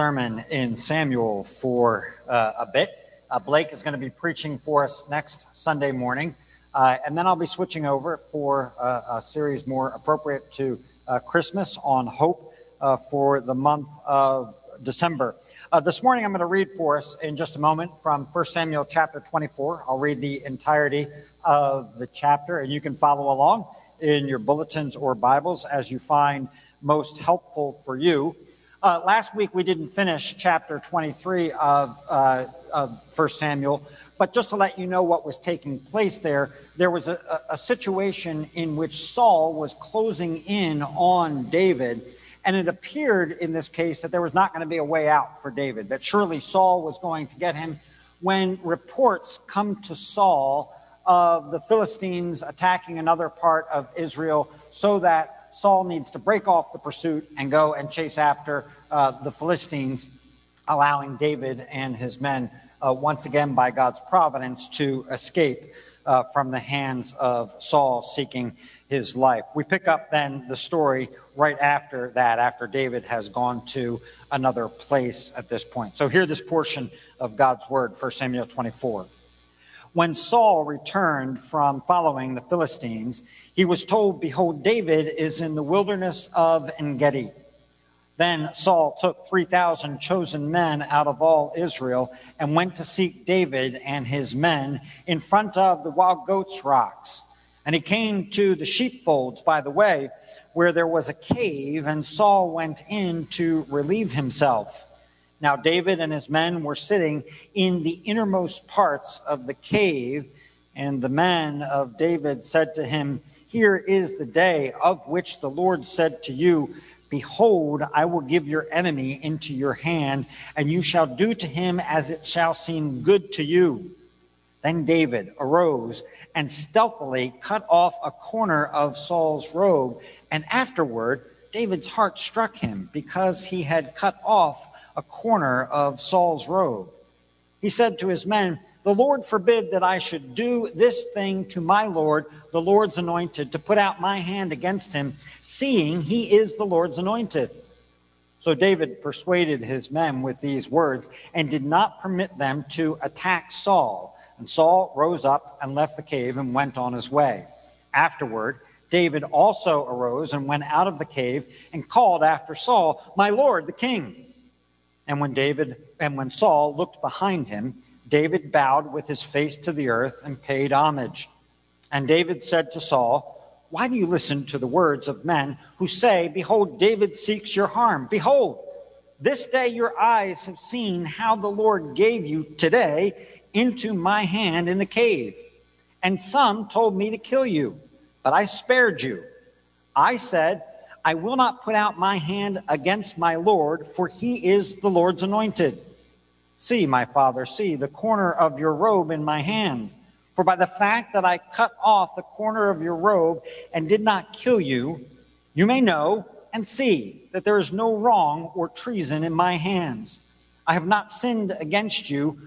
sermon in Samuel for uh, a bit. Uh, Blake is going to be preaching for us next Sunday morning, uh, and then I'll be switching over for uh, a series more appropriate to uh, Christmas on hope uh, for the month of December. this morning, I'm going to read for us in just a moment from 1 Samuel chapter 24. I'll read the entirety of the chapter, and you can follow along in your bulletins or Bibles as you find most helpful for you. Uh, last week we didn't finish chapter 23 of, uh, of 1 Samuel, but just to let you know what was taking place there, there was a, a situation in which Saul was closing in on David, and it appeared in this case that there was not going to be a way out for David, that surely Saul was going to get him. When reports come to Saul of the Philistines attacking another part of Israel so that Saul needs to break off the pursuit and go and chase after uh, the Philistines, allowing David and his men, uh, once again by God's providence, to escape uh, from the hands of Saul seeking his life. We pick up then the story right after that, after David has gone to another place at this point. So, hear this portion of God's word, 1 Samuel 24. When Saul returned from following the Philistines, he was told, Behold, David is in the wilderness of Engedi. Then Saul took 3,000 chosen men out of all Israel and went to seek David and his men in front of the wild goats' rocks. And he came to the sheepfolds by the way, where there was a cave, and Saul went in to relieve himself. Now, David and his men were sitting in the innermost parts of the cave, and the men of David said to him, Here is the day of which the Lord said to you, Behold, I will give your enemy into your hand, and you shall do to him as it shall seem good to you. Then David arose and stealthily cut off a corner of Saul's robe, and afterward David's heart struck him because he had cut off a corner of Saul's robe. He said to his men, The Lord forbid that I should do this thing to my Lord, the Lord's anointed, to put out my hand against him, seeing he is the Lord's anointed. So David persuaded his men with these words and did not permit them to attack Saul. And Saul rose up and left the cave and went on his way. Afterward, David also arose and went out of the cave and called after Saul, My Lord, the king. And when David and when Saul looked behind him, David bowed with his face to the earth and paid homage. And David said to Saul, Why do you listen to the words of men who say, Behold, David seeks your harm? Behold, this day your eyes have seen how the Lord gave you today into my hand in the cave. And some told me to kill you, but I spared you. I said, I will not put out my hand against my Lord, for he is the Lord's anointed. See, my father, see the corner of your robe in my hand. For by the fact that I cut off the corner of your robe and did not kill you, you may know and see that there is no wrong or treason in my hands. I have not sinned against you,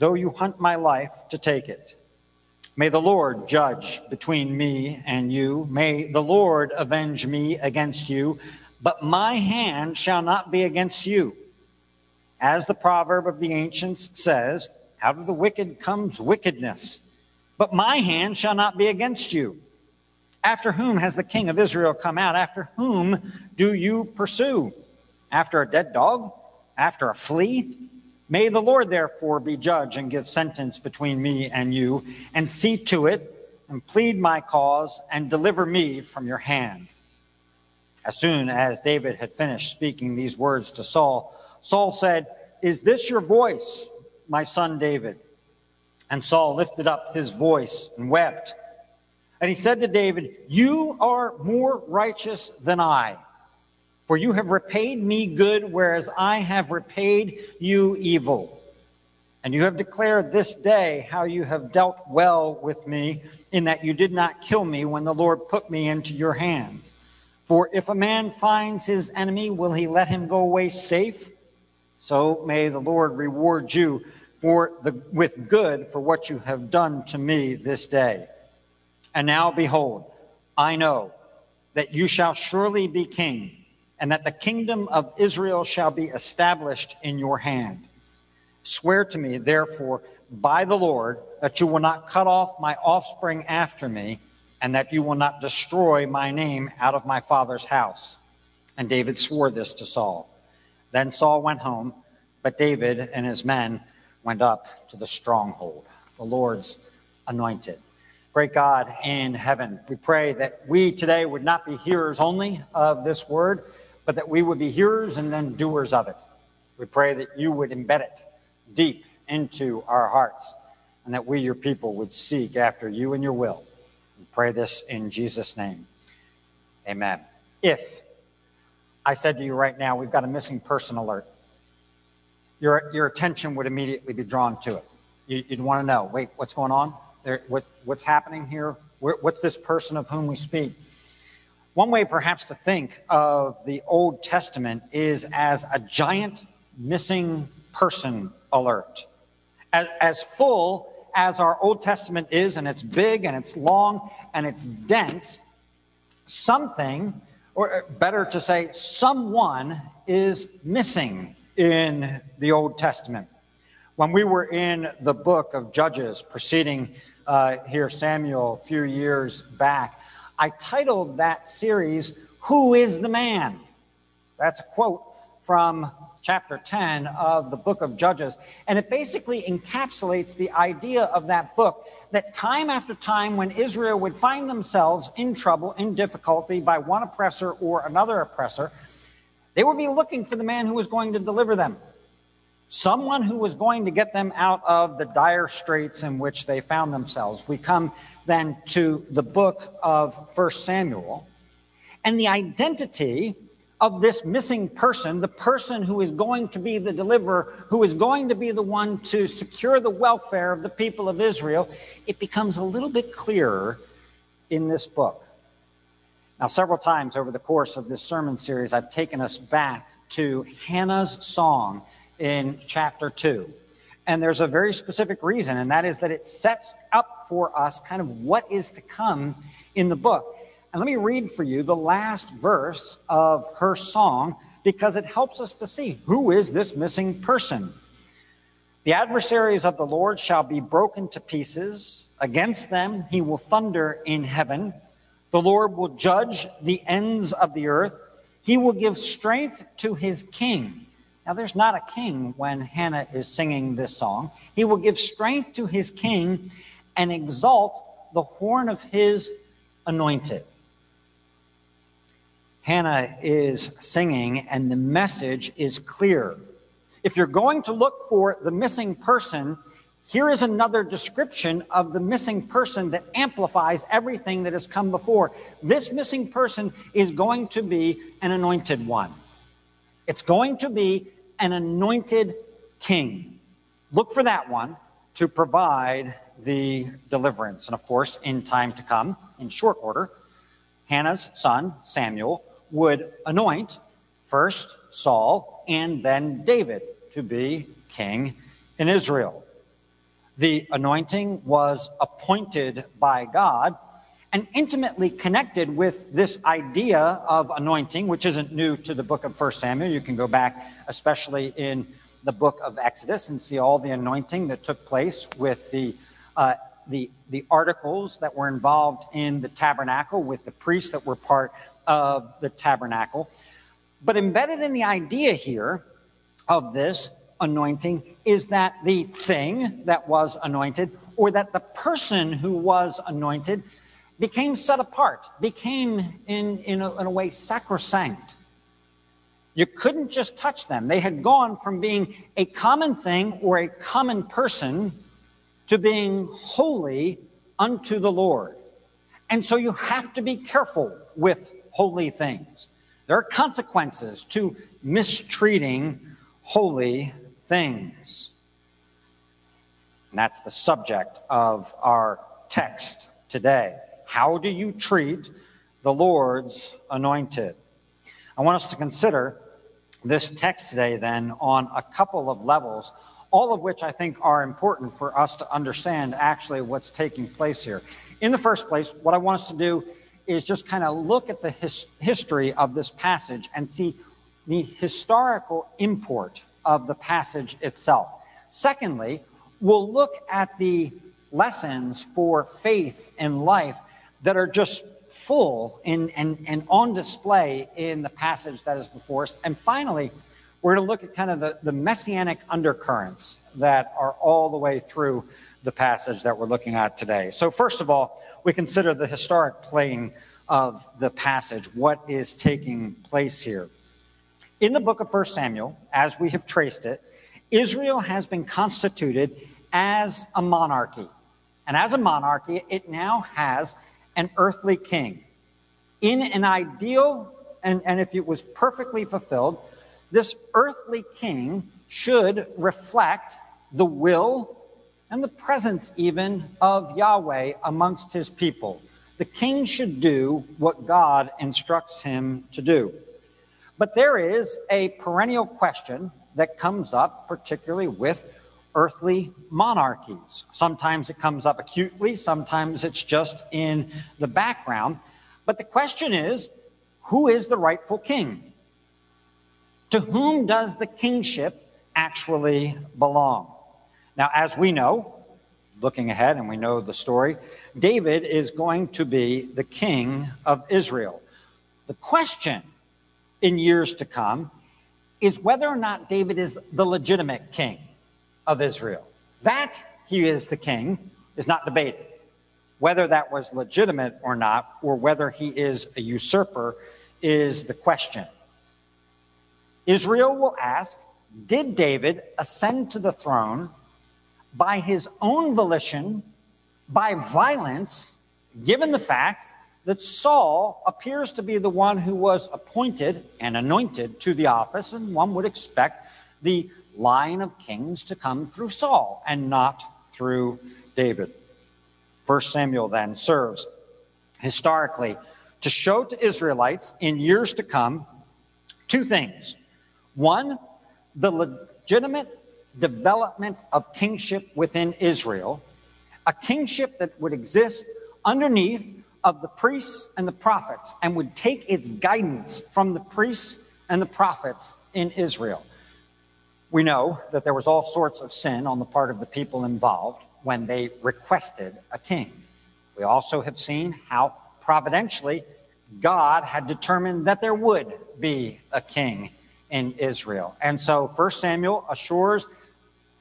though you hunt my life to take it. May the Lord judge between me and you. May the Lord avenge me against you, but my hand shall not be against you. As the proverb of the ancients says, out of the wicked comes wickedness, but my hand shall not be against you. After whom has the king of Israel come out? After whom do you pursue? After a dead dog? After a flea? May the Lord therefore be judge and give sentence between me and you, and see to it, and plead my cause, and deliver me from your hand. As soon as David had finished speaking these words to Saul, Saul said, Is this your voice, my son David? And Saul lifted up his voice and wept. And he said to David, You are more righteous than I for you have repaid me good, whereas I have repaid you evil. And you have declared this day how you have dealt well with me, in that you did not kill me when the Lord put me into your hands. For if a man finds his enemy, will he let him go away safe? So may the Lord reward you for the, with good for what you have done to me this day. And now behold, I know that you shall surely be king and that the kingdom of Israel shall be established in your hand. Swear to me, therefore, by the Lord, that you will not cut off my offspring after me, and that you will not destroy my name out of my father's house. And David swore this to Saul. Then Saul went home, but David and his men went up to the stronghold, the Lord's anointed. Great God in heaven, we pray that we today would not be hearers only of this word, but that we would be hearers and then doers of it. We pray that you would embed it deep into our hearts and that we, your people, would seek after you and your will. We pray this in Jesus' name. Amen. If I said to you right now, we've got a missing person alert, your, your attention would immediately be drawn to it. You, would want to know wait, what's going on? There, what, what's happening here? Where, what's this person of whom we speak? One way, perhaps, to think of the Old Testament is as a giant missing person alert. As, as full as our Old Testament is, and it's big and it's long and it's dense, something, or better to say, someone is missing in the Old Testament. When we were in the book of Judges preceding uh, here Samuel a few years back, I titled that series, Who is the Man? That's a quote from chapter 10 of the book of Judges. And it basically encapsulates the idea of that book that time after time, when Israel would find themselves in trouble, in difficulty by one oppressor or another oppressor, they would be looking for the man who was going to deliver them someone who was going to get them out of the dire straits in which they found themselves. We come then to the book of First Samuel, and the identity of this missing person, the person who is going to be the deliverer, who is going to be the one to secure the welfare of the people of Israel, it becomes a little bit clearer in this book. Now, several times over the course of this sermon series, I've taken us back to Hannah's song in chapter 2. And there's a very specific reason, and that is that it sets up for us kind of what is to come in the book. And let me read for you the last verse of her song because it helps us to see who is this missing person. The adversaries of the Lord shall be broken to pieces. Against them he will thunder in heaven. The Lord will judge the ends of the earth. He will give strength to his king now, there's not a king when Hannah is singing this song. He will give strength to his king and exalt the horn of his anointed. Hannah is singing, and the message is clear. If you're going to look for the missing person, here is another description of the missing person that amplifies everything that has come before. This missing person is going to be an anointed one. It's going to be an anointed king. Look for that one to provide the deliverance. And of course, in time to come, in short order, Hannah's son, Samuel, would anoint first Saul and then David to be king in Israel. The anointing was appointed by God and intimately connected with this idea of anointing, which isn't new to the book of First Samuel. You can go back, especially in the book of Exodus, and see all the anointing that took place with the uh, the the articles that were involved in the tabernacle, with the priests that were part of the tabernacle. But embedded in the idea here of this anointing is that the thing that was anointed, or that the person who was anointed, became set apart, became in, in, a, in a way sacrosanct. You couldn't just touch them. They had gone from being a common thing or a common person to being holy unto the Lord. And so you have to be careful with holy things. There are consequences to mistreating holy things. And that's the subject of our text today. How do you treat the Lord's anointed? I want us to consider this text today, then, on a couple of levels, all of which I think are important for us to understand actually what's taking place here. In the first place, what I want us to do is just kind of look at the his, history of this passage and see the historical import of the passage itself. Secondly, we'll look at the lessons for faith and life that are just full in, and, and on display in the passage that is before us. And finally, we're going to look at kind of the, the messianic undercurrents that are all the way through the passage that we're looking at today. So, first of all, we consider the historic plane of the passage, what is taking place here. In the book of 1 Samuel, as we have traced it, Israel has been constituted as a monarchy. And as a monarchy, it now has an earthly king. In an ideal, and, and if it was perfectly fulfilled, this earthly king should reflect the will and the presence even of Yahweh amongst his people. The king should do what God instructs him to do. But there is a perennial question that comes up, particularly with earthly monarchies. Sometimes it comes up acutely, sometimes it's just in the background. But the question is who is the rightful king? To whom does the kingship actually belong? Now, as we know, looking ahead and we know the story, David is going to be the king of Israel. The question in years to come is whether or not David is the legitimate king of Israel. That he is the king is not debated. Whether that was legitimate or not, or whether he is a usurper, is the question. Israel will ask Did David ascend to the throne by his own volition, by violence, given the fact that Saul appears to be the one who was appointed and anointed to the office, and one would expect the line of kings to come through Saul and not through David. First Samuel then serves historically to show to Israelites in years to come two things. One, the legitimate development of kingship within Israel, a kingship that would exist underneath of the priests and the prophets and would take its guidance from the priests and the prophets in Israel. We know that there was all sorts of sin on the part of the people involved when they requested a king. We also have seen how providentially God had determined that there would be a king in Israel. And so 1 Samuel assures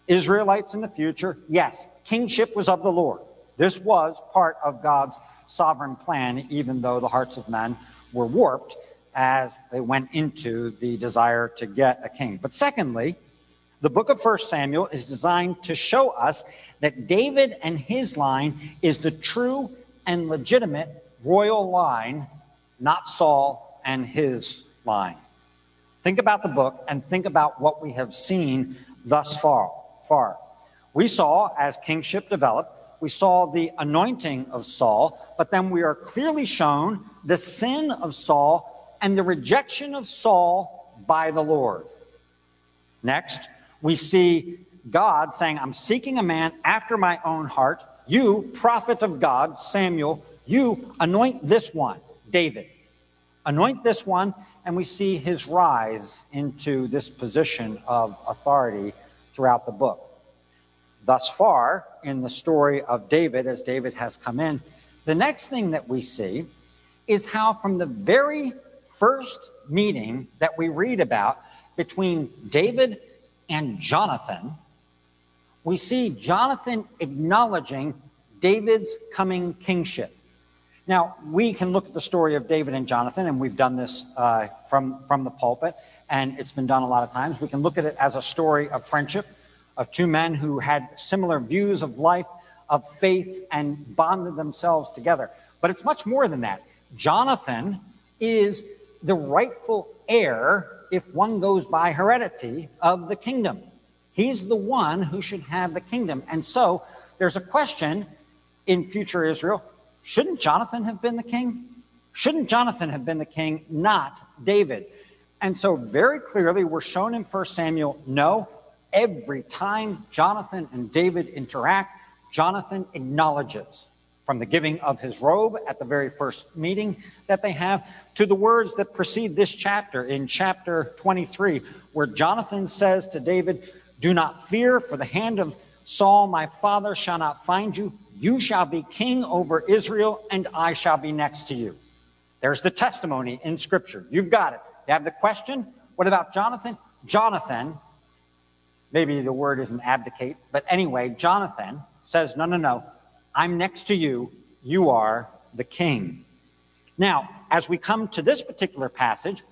Israelites in the future, yes, kingship was of the Lord. This was part of God's sovereign plan, even though the hearts of men were warped as they went into the desire to get a king. But secondly, the book of 1 Samuel is designed to show us that David and his line is the true and legitimate royal line, not Saul and his line. Think about the book and think about what we have seen thus far far. We saw as kingship developed, we saw the anointing of Saul, but then we are clearly shown the sin of Saul and the rejection of Saul by the Lord. Next, we see God saying, I'm seeking a man after my own heart. You, prophet of God, Samuel, you anoint this one, David. Anoint this one, and we see his rise into this position of authority throughout the book. Thus far, in the story of David, as David has come in, the next thing that we see is how, from the very first meeting that we read about between David and Jonathan, we see Jonathan acknowledging David's coming kingship. Now, we can look at the story of David and Jonathan, and we've done this uh, from, from the pulpit, and it's been done a lot of times. We can look at it as a story of friendship, of two men who had similar views of life, of faith, and bonded themselves together. But it's much more than that. Jonathan is the rightful heir, if one goes by heredity, of the kingdom. He's the one who should have the kingdom. And so there's a question in future Israel shouldn't Jonathan have been the king? Shouldn't Jonathan have been the king, not David? And so, very clearly, we're shown in 1 Samuel no, every time Jonathan and David interact, Jonathan acknowledges from the giving of his robe at the very first meeting that they have to the words that precede this chapter in chapter 23, where Jonathan says to David, Do not fear, for the hand of Saul my father shall not find you. You shall be king over Israel, and I shall be next to you. There's the testimony in Scripture. You've got it. You have the question? What about Jonathan? Jonathan, maybe the word isn't abdicate, but anyway, Jonathan says, No, no, no. I'm next to you. You are the king. Now, as we come to this particular passage,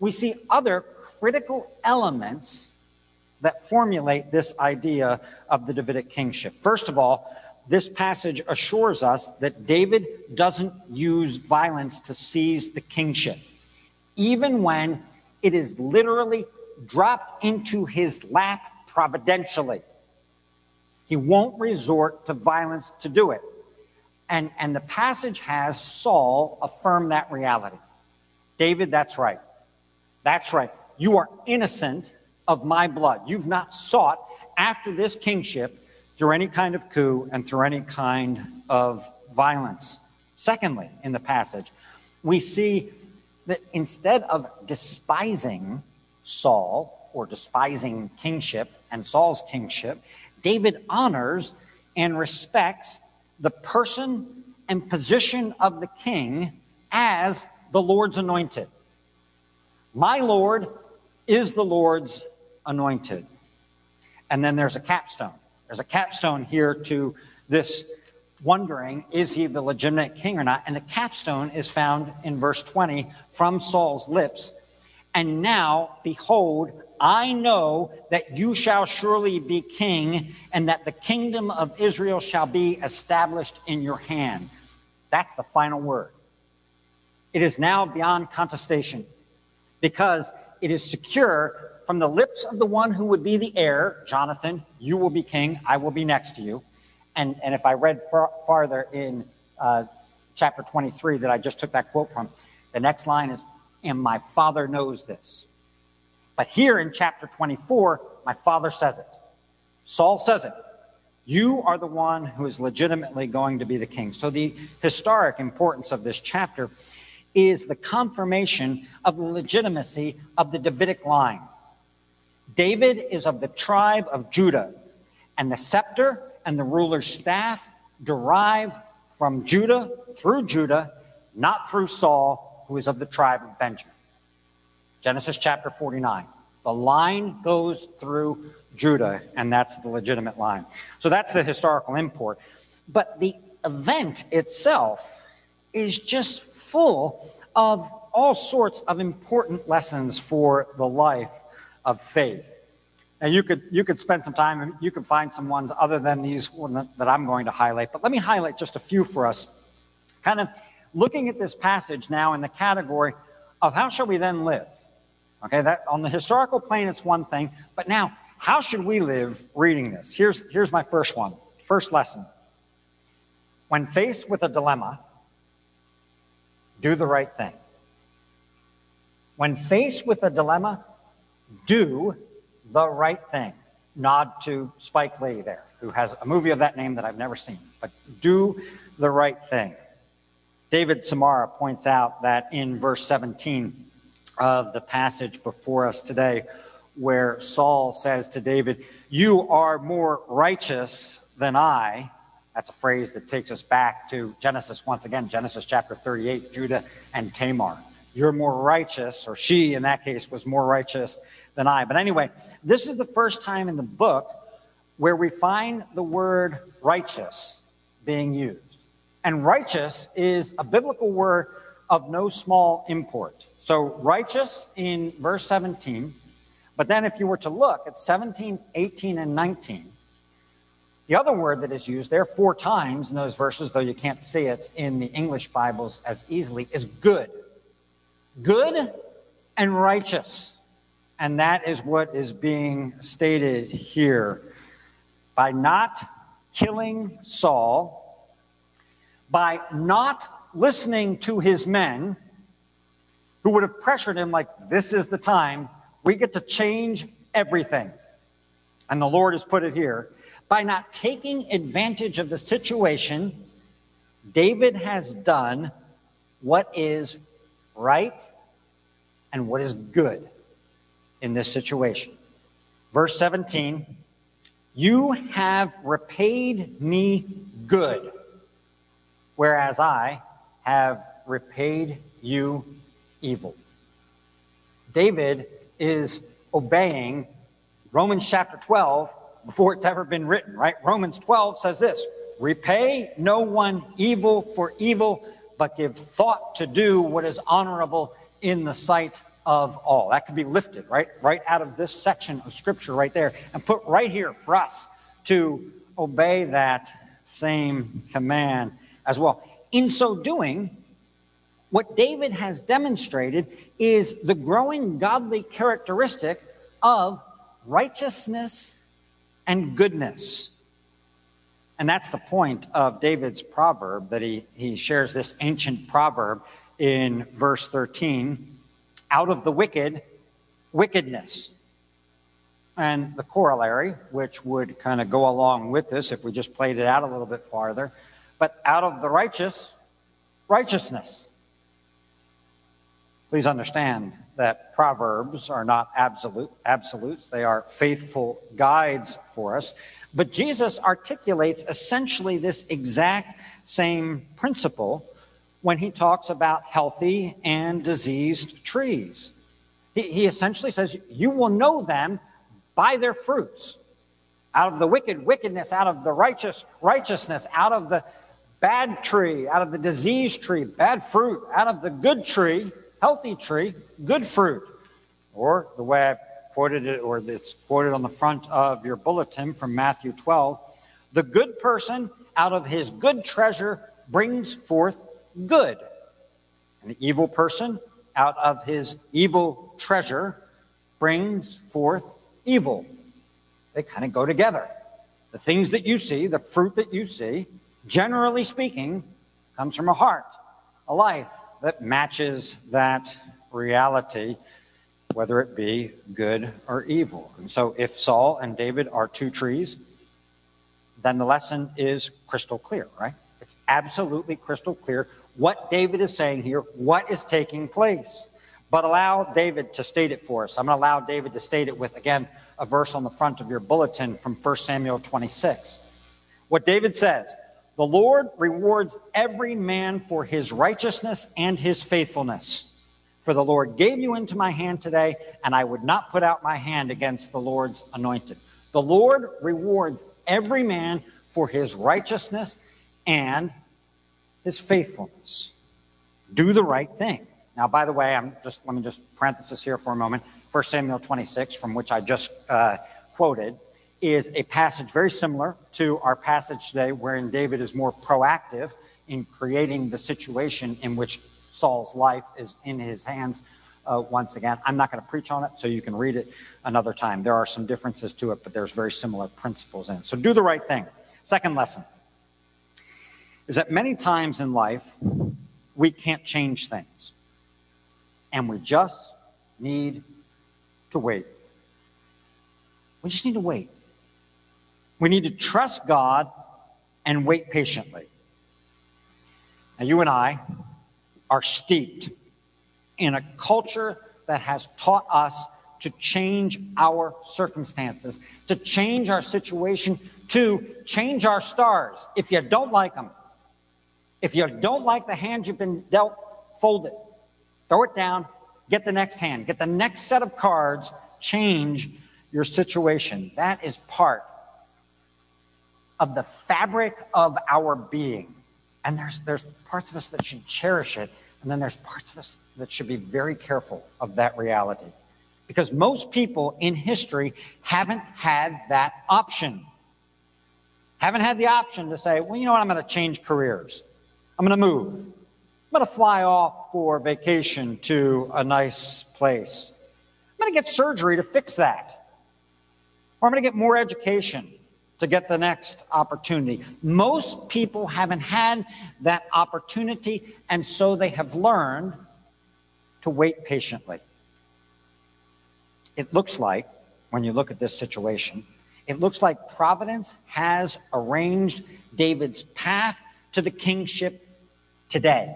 we see other critical elements that formulate this idea of the Davidic kingship. First of all, this passage assures us that David doesn't use violence to seize the kingship, even when it is literally dropped into his lap providentially. He won't resort to violence to do it. And, and the passage has Saul affirm that reality. David, that's right. That's right. You are innocent of my blood. You've not sought after this kingship through any kind of coup and through any kind of violence. Secondly, in the passage, we see that instead of despising Saul or despising kingship and Saul's kingship, David honors and respects the person and position of the king as the Lord's anointed. My Lord is the Lord's anointed. And then there's a capstone. There's a capstone here to this wondering, is he the legitimate king or not? And the capstone is found in verse 20 from Saul's lips. And now, behold, I know that you shall surely be king, and that the kingdom of Israel shall be established in your hand. That's the final word. It is now beyond contestation because it is secure from the lips of the one who would be the heir, Jonathan, you will be king, I will be next to you. And, and if I read far, farther in uh, chapter 23 that I just took that quote from, the next line is, and my father knows this. But here in chapter 24, my father says it. Saul says it. You are the one who is legitimately going to be the king. So, the historic importance of this chapter is the confirmation of the legitimacy of the Davidic line. David is of the tribe of Judah, and the scepter and the ruler's staff derive from Judah through Judah, not through Saul, who is of the tribe of Benjamin. Genesis chapter 49. The line goes through Judah, and that's the legitimate line. So that's the historical import. But the event itself is just full of all sorts of important lessons for the life of faith. Now you could you could spend some time and you could find some ones other than these that I'm going to highlight, but let me highlight just a few for us. Kind of looking at this passage now in the category of how shall we then live? Okay, that on the historical plane, it's one thing, but now, how should we live reading this? Here's, here's my first one, first lesson. When faced with a dilemma, do the right thing. When faced with a dilemma, do the right thing. Nod to Spike Lee there, who has a movie of that name that I've never seen, but do the right thing. David Tsumura points out that in verse 17, of the passage before us today, where Saul says to David, You are more righteous than I. That's a phrase that takes us back to Genesis once again, Genesis chapter 38, Judah and Tamar. You're more righteous, or she in that case was more righteous than I. But anyway, this is the first time in the book where we find the word righteous being used. And righteous is a biblical word of no small import. So righteous in verse 17, but then if you were to look at 17, 18, and 19, the other word that is used there four times in those verses, though you can't see it in the English Bibles as easily, is good. Good and righteous. And that is what is being stated here. By not killing Saul, by not listening to his men, who would have pressured him, like, this is the time. We get to change everything. And the Lord has put it here by not taking advantage of the situation David has done what is right and what is good in this situation. Verse 17 You have repaid me good, whereas I have repaid you evil. David is obeying Romans chapter 12 before it's ever been written, right? Romans 12 says this Repay no one evil for evil, but give thought to do what is honorable in the sight of all. That could be lifted, right? Right out of this section of scripture right there and put right here for us to obey that same command as well. In so doing, what David has demonstrated is the growing godly characteristic of righteousness and goodness. And that's the point of David's proverb that he, he shares this ancient proverb in verse 13 out of the wicked, wickedness. And the corollary, which would kind of go along with this if we just played it out a little bit farther, but out of the righteous, righteousness. Please understand that proverbs are not absolute absolutes they are faithful guides for us but jesus articulates essentially this exact same principle when he talks about healthy and diseased trees he, he essentially says you will know them by their fruits out of the wicked wickedness out of the righteous righteousness out of the bad tree out of the diseased tree bad fruit out of the good tree healthy tree, good fruit. Or the way I quoted it, or it's quoted on the front of your bulletin from Matthew 12 the good person out of his good treasure brings forth good. An evil person out of his evil treasure brings forth evil. They kind of go together. The things that you see, the fruit that you see, generally speaking, comes from a heart, a life, that matches that reality, whether it be good or evil. And so, if Saul and David are two trees, then the lesson is crystal clear, right? It's absolutely crystal clear what David is saying here, what is taking place. But allow David to state it for us. I'm going to allow David to state it with, again, a verse on the front of your bulletin from 1 Samuel 26. What David says the Lord rewards every man for his righteousness and his faithfulness. For the Lord gave you into my hand today, and I would not put out my hand against the Lord's anointed. The Lord rewards every man for his righteousness and his faithfulness. Do the right thing. Now, by the way, I'm just let me just parenthesis here for a moment. 1 Samuel 26, from which I just uh, quoted, is a passage very similar to our passage today, wherein David is more proactive in creating the situation in which Saul's life is in his hands uh, once again. I'm not going to preach on it, so you can read it another time. There are some differences to it, but there's very similar principles in it. So do the right thing. Second lesson is that many times in life, we can't change things, and we just need to wait. We just need to wait. We need to trust God and wait patiently. Now, you and I are steeped in a culture that has taught us to change our circumstances, to change our situation, to change our stars. If you don't like them, if you don't like the hand you've been dealt, fold it, throw it down, get the next hand, get the next set of cards, change your situation. That is part of the fabric of our being. And there's, there's parts of us that should cherish it, and then there's parts of us that should be very careful of that reality. Because most people in history haven't had that option. Haven't had the option to say, well, you know what, I'm going to change careers. I'm going to move. I'm going to fly off for vacation to a nice place. I'm going to get surgery to fix that. Or I'm going to get more education to get the next opportunity. Most people haven't had that opportunity, and so they have learned to wait patiently. It looks like, when you look at this situation, it looks like Providence has arranged David's path to the kingship today.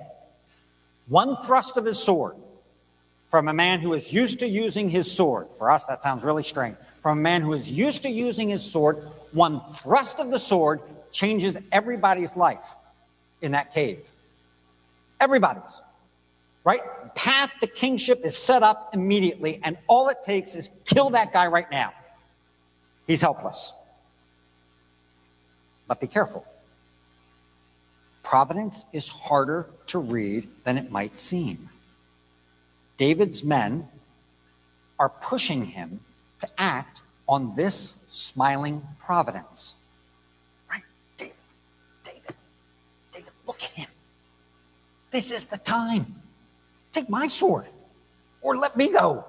One thrust of his sword from a man who is used to using his sword. For us, that sounds really strange. From a man who is used to using his sword, one thrust of the sword changes everybody's life in that cave. Everybody's. Right? Path to kingship is set up immediately, and all it takes is kill that guy right now. He's helpless. But be careful. Providence is harder to read than it might seem. David's men are pushing him to act on this smiling providence. Right? David, David, David, look at him. This is the time. Take my sword or let me go.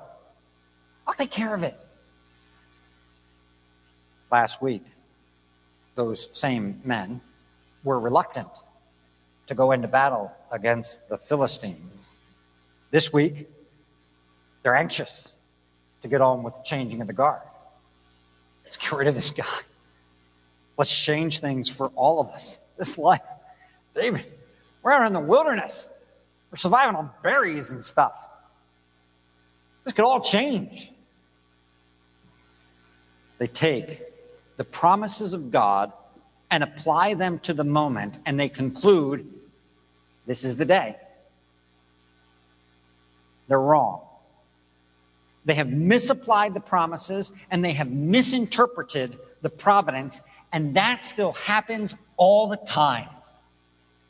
I'll take care of it. Last week, those same men were reluctant to go into battle against the Philistines. This week, they're anxious to get on with the changing of the guard. Let's get rid of this guy. Let's change things for all of us. This life. David, we're out in the wilderness. We're surviving on berries and stuff. This could all change. They take the promises of God and apply them to the moment, and they conclude this is the day. They're wrong. They have misapplied the promises and they have misinterpreted the providence, and that still happens all the time.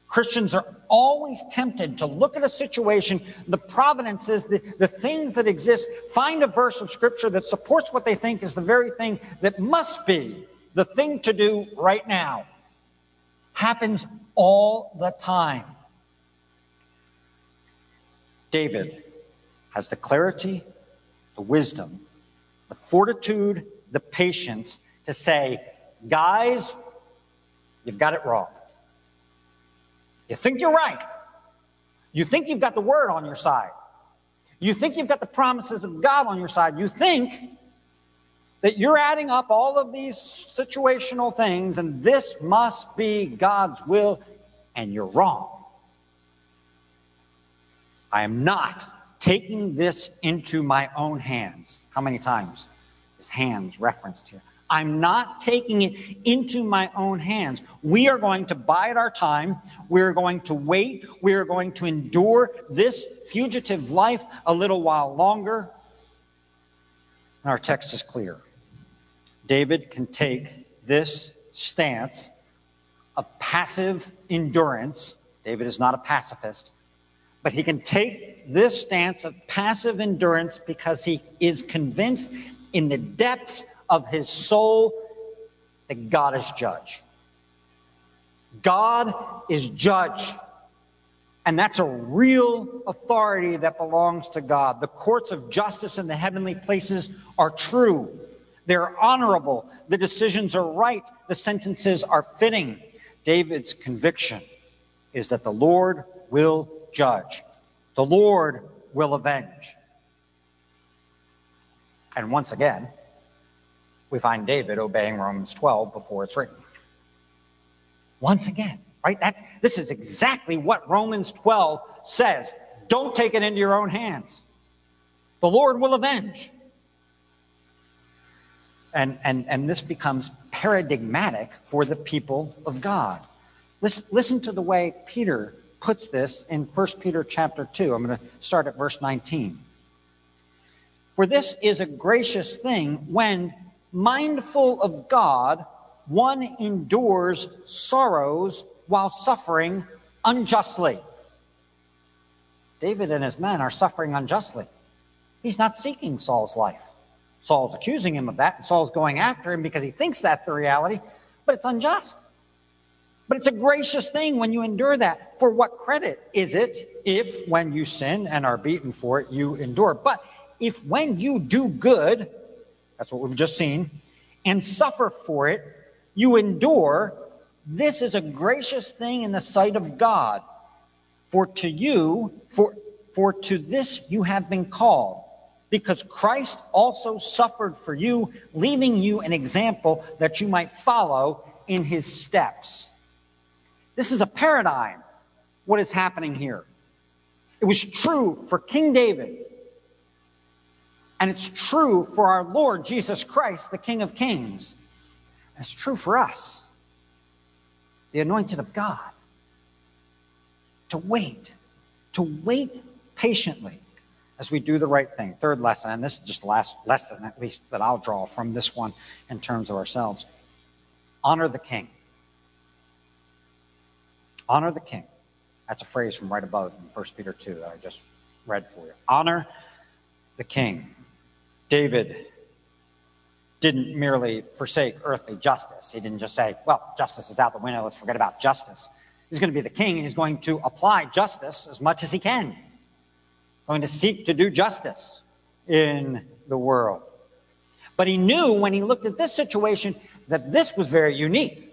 Christians are always tempted to look at a situation, the providences, the, the things that exist, find a verse of scripture that supports what they think is the very thing that must be the thing to do right now. Happens all the time. David has the clarity, the wisdom, the fortitude, the patience to say, guys, you've got it wrong. You think you're right. You think you've got the word on your side. You think you've got the promises of God on your side. You think that you're adding up all of these situational things and this must be God's will, and you're wrong. I am not taking this into my own hands. How many times is hands referenced here? I'm not taking it into my own hands. We are going to bide our time. We're going to wait. We're going to endure this fugitive life a little while longer. And our text is clear. David can take this stance of passive endurance. David is not a pacifist. But he can take this stance of passive endurance because he is convinced in the depths of his soul that God is judge. God is judge. And that's a real authority that belongs to God. The courts of justice in the heavenly places are true. They're honorable. The decisions are right. The sentences are fitting. David's conviction is that the Lord will judge. The Lord will avenge. And once again, we find David obeying Romans 12 before it's written. Once again, right? That's this is exactly what Romans 12 says. Don't take it into your own hands. The Lord will avenge. And, and, and this becomes paradigmatic for the people of God. Listen, listen to the way Peter puts this in 1 Peter chapter 2. I'm going to start at verse 19. For this is a gracious thing when, mindful of God, one endures sorrows while suffering unjustly. David and his men are suffering unjustly. He's not seeking Saul's life. Saul's accusing him of that, and Saul's going after him because he thinks that's the reality, but it's unjust. But it's a gracious thing when you endure that. For what credit is it if, when you sin and are beaten for it, you endure? But if, when you do good, that's what we've just seen, and suffer for it, you endure, this is a gracious thing in the sight of God. For to you, for, for to this you have been called, because Christ also suffered for you, leaving you an example that you might follow in his steps. This is a paradigm, what is happening here. It was true for King David, and it's true for our Lord Jesus Christ, the King of Kings. And it's true for us, the anointed of God, to wait, to wait patiently as we do the right thing. Third lesson, and this is just the last lesson, at least, that I'll draw from this one in terms of ourselves honor the king. Honor the king. That's a phrase from right above in 1 Peter 2 that I just read for you. Honor the king. David didn't merely forsake earthly justice. He didn't just say, well, justice is out the window, let's forget about justice. He's going to be the king and he's going to apply justice as much as he can, going to seek to do justice in the world. But he knew when he looked at this situation that this was very unique.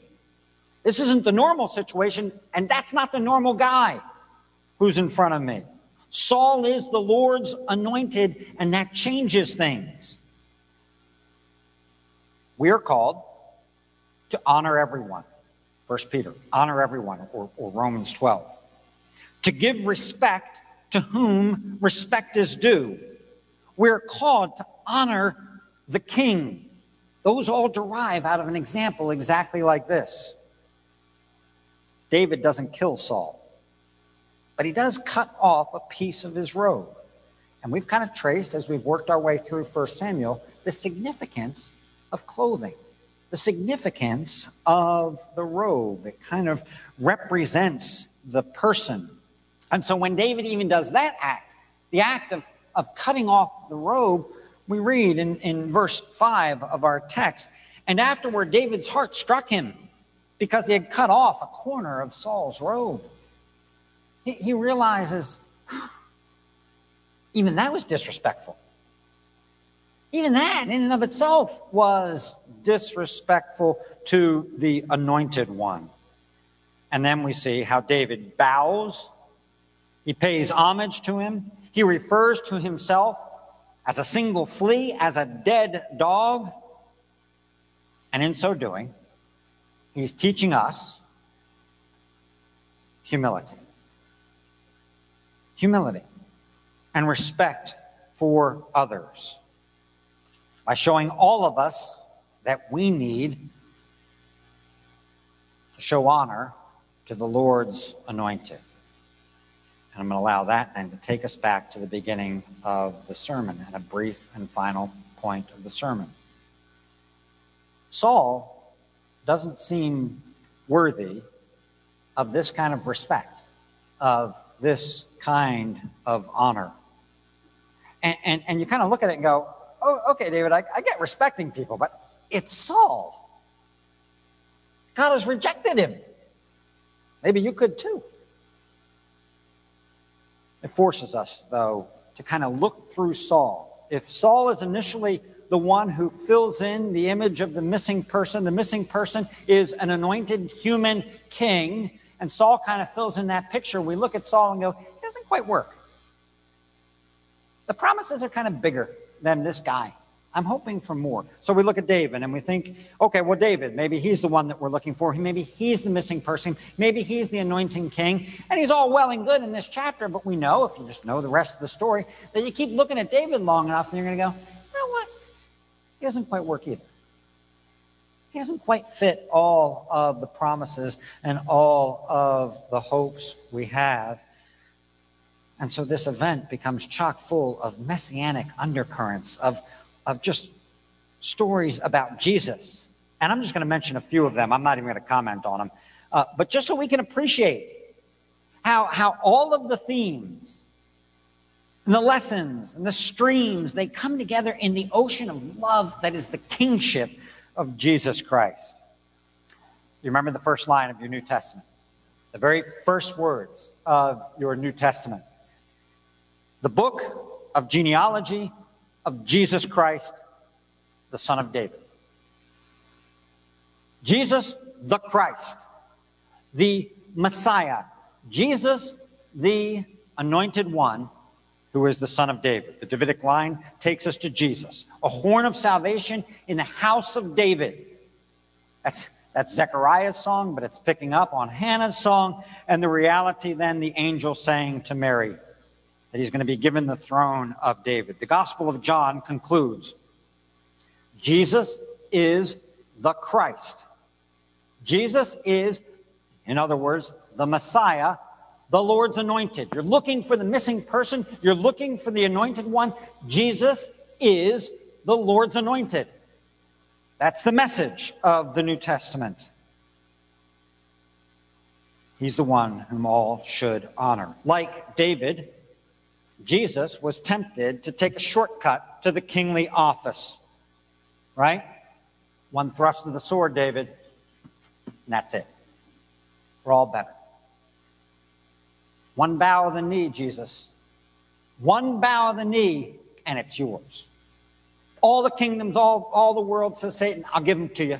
This isn't the normal situation, and that's not the normal guy who's in front of me. Saul is the Lord's anointed, and that changes things. We are called to honor everyone. First Peter, honor everyone, or, or Romans 12. To give respect to whom respect is due. We're called to honor the king. Those all derive out of an example exactly like this. David doesn't kill Saul, but he does cut off a piece of his robe. And we've kind of traced, as we've worked our way through 1 Samuel, the significance of clothing, the significance of the robe. It kind of represents the person. And so when David even does that act, the act of, of cutting off the robe, we read in, in verse 5 of our text, and afterward David's heart struck him because he had cut off a corner of Saul's robe. He, he realizes even that was disrespectful. Even that, in and of itself, was disrespectful to the anointed one. And then we see how David bows, he pays homage to him, he refers to himself as a single flea, as a dead dog. And in so doing, He's teaching us humility. Humility and respect for others by showing all of us that we need to show honor to the Lord's anointed. And I'm going to allow that then to take us back to the beginning of the sermon and a brief and final point of the sermon. Saul doesn't seem worthy of this kind of respect, of this kind of honor. And, and, and you kind of look at it and go, oh, okay, David, I, I get respecting people, but it's Saul. God has rejected him. Maybe you could too. It forces us, though, to kind of look through Saul. If Saul is initially the one who fills in the image of the missing person. The missing person is an anointed human king. And Saul kind of fills in that picture. We look at Saul and go, it doesn't quite work. The promises are kind of bigger than this guy. I'm hoping for more. So we look at David and we think, okay, well, David, maybe he's the one that we're looking for. Maybe he's the missing person. Maybe he's the anointing king. And he's all well and good in this chapter, but we know, if you just know the rest of the story, that you keep looking at David long enough and you're going to go, he doesn't quite work either. He doesn't quite fit all of the promises and all of the hopes we have. And so this event becomes chock full of messianic undercurrents, of, of just stories about Jesus. And I'm just going to mention a few of them. I'm not even going to comment on them. Uh, but just so we can appreciate how, how all of the themes and the lessons and the streams, they come together in the ocean of love that is the kingship of Jesus Christ. You remember the first line of your New Testament, the very first words of your New Testament. The book of genealogy of Jesus Christ, the Son of David. Jesus the Christ, the Messiah, Jesus the Anointed One who is the son of David. The Davidic line takes us to Jesus, a horn of salvation in the house of David. That's, that's Zechariah's song, but it's picking up on Hannah's song. And the reality then, the angel saying to Mary that he's going to be given the throne of David. The Gospel of John concludes Jesus is the Christ. Jesus is, in other words, the Messiah, the Lord's anointed. You're looking for the missing person, you're looking for the anointed one. Jesus is the Lord's anointed. That's the message of the New Testament. He's the one whom all should honor. Like David, Jesus was tempted to take a shortcut to the kingly office. Right? One thrust of the sword, David, and that's it. We're all better. One bow of the knee, Jesus. One bow of the knee, and it's yours. All the kingdoms, all, all the world, says Satan, I'll give them to you.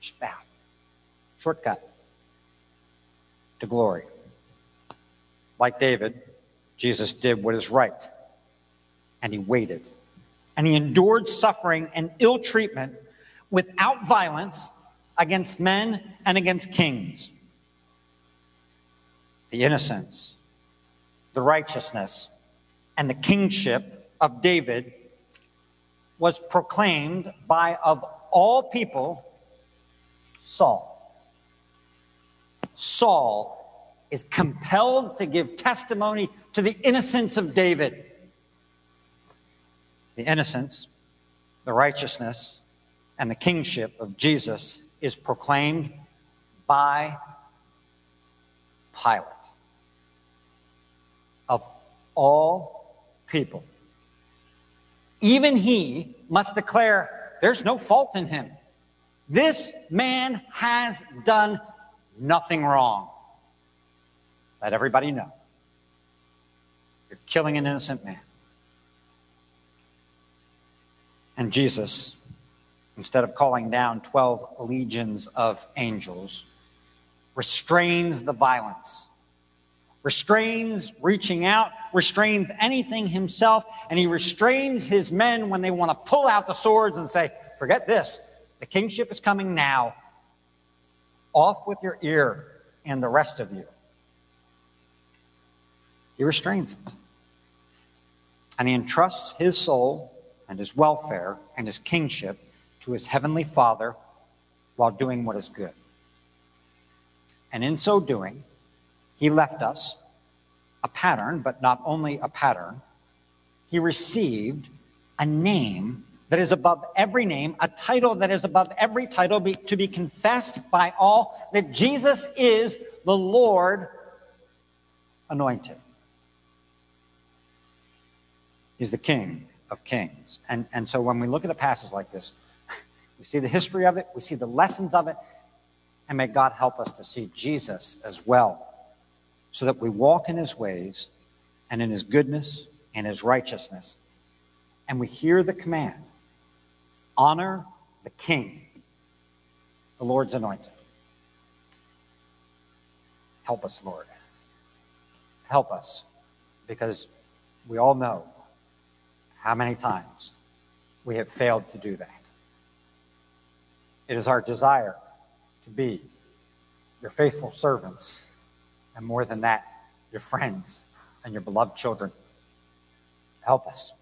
Just bow. Shortcut to glory. Like David, Jesus did what is right, and he waited. And he endured suffering and ill treatment without violence against men and against kings. The innocence, the righteousness, and the kingship of David was proclaimed by, of all people, Saul. Saul is compelled to give testimony to the innocence of David. The innocence, the righteousness, and the kingship of Jesus is proclaimed by Pilate. All people, even he must declare there's no fault in him. This man has done nothing wrong. Let everybody know. You're killing an innocent man. And Jesus, instead of calling down 12 legions of angels, restrains the violence restrains reaching out, restrains anything himself, and he restrains his men when they want to pull out the swords and say, Forget this, the kingship is coming now. Off with your ear and the rest of you. He restrains it. And he entrusts his soul and his welfare and his kingship to his heavenly Father while doing what is good. And in so doing, he left us a pattern, but not only a pattern, he received a name that is above every name, a title that is above every title, be, to be confessed by all that Jesus is the Lord anointed. He's the King of kings. And, and so when we look at a passage like this, we see the history of it, we see the lessons of it, and may God help us to see Jesus as well so that we walk in his ways and in his goodness and his righteousness. And we hear the command honor the king, the Lord's anointed. Help us, Lord. Help us, because we all know how many times we have failed to do that. It is our desire to be your faithful servants and more than that, your friends and your beloved children. Help us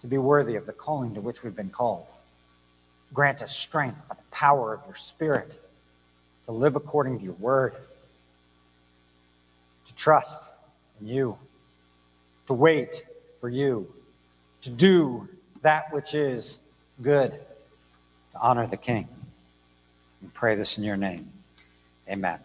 to be worthy of the calling to which we've been called. Grant us strength by the power of your Spirit to live according to your word, to trust in you, to wait for you, to do that which is good, to honor the King. We pray this in your name. Amen.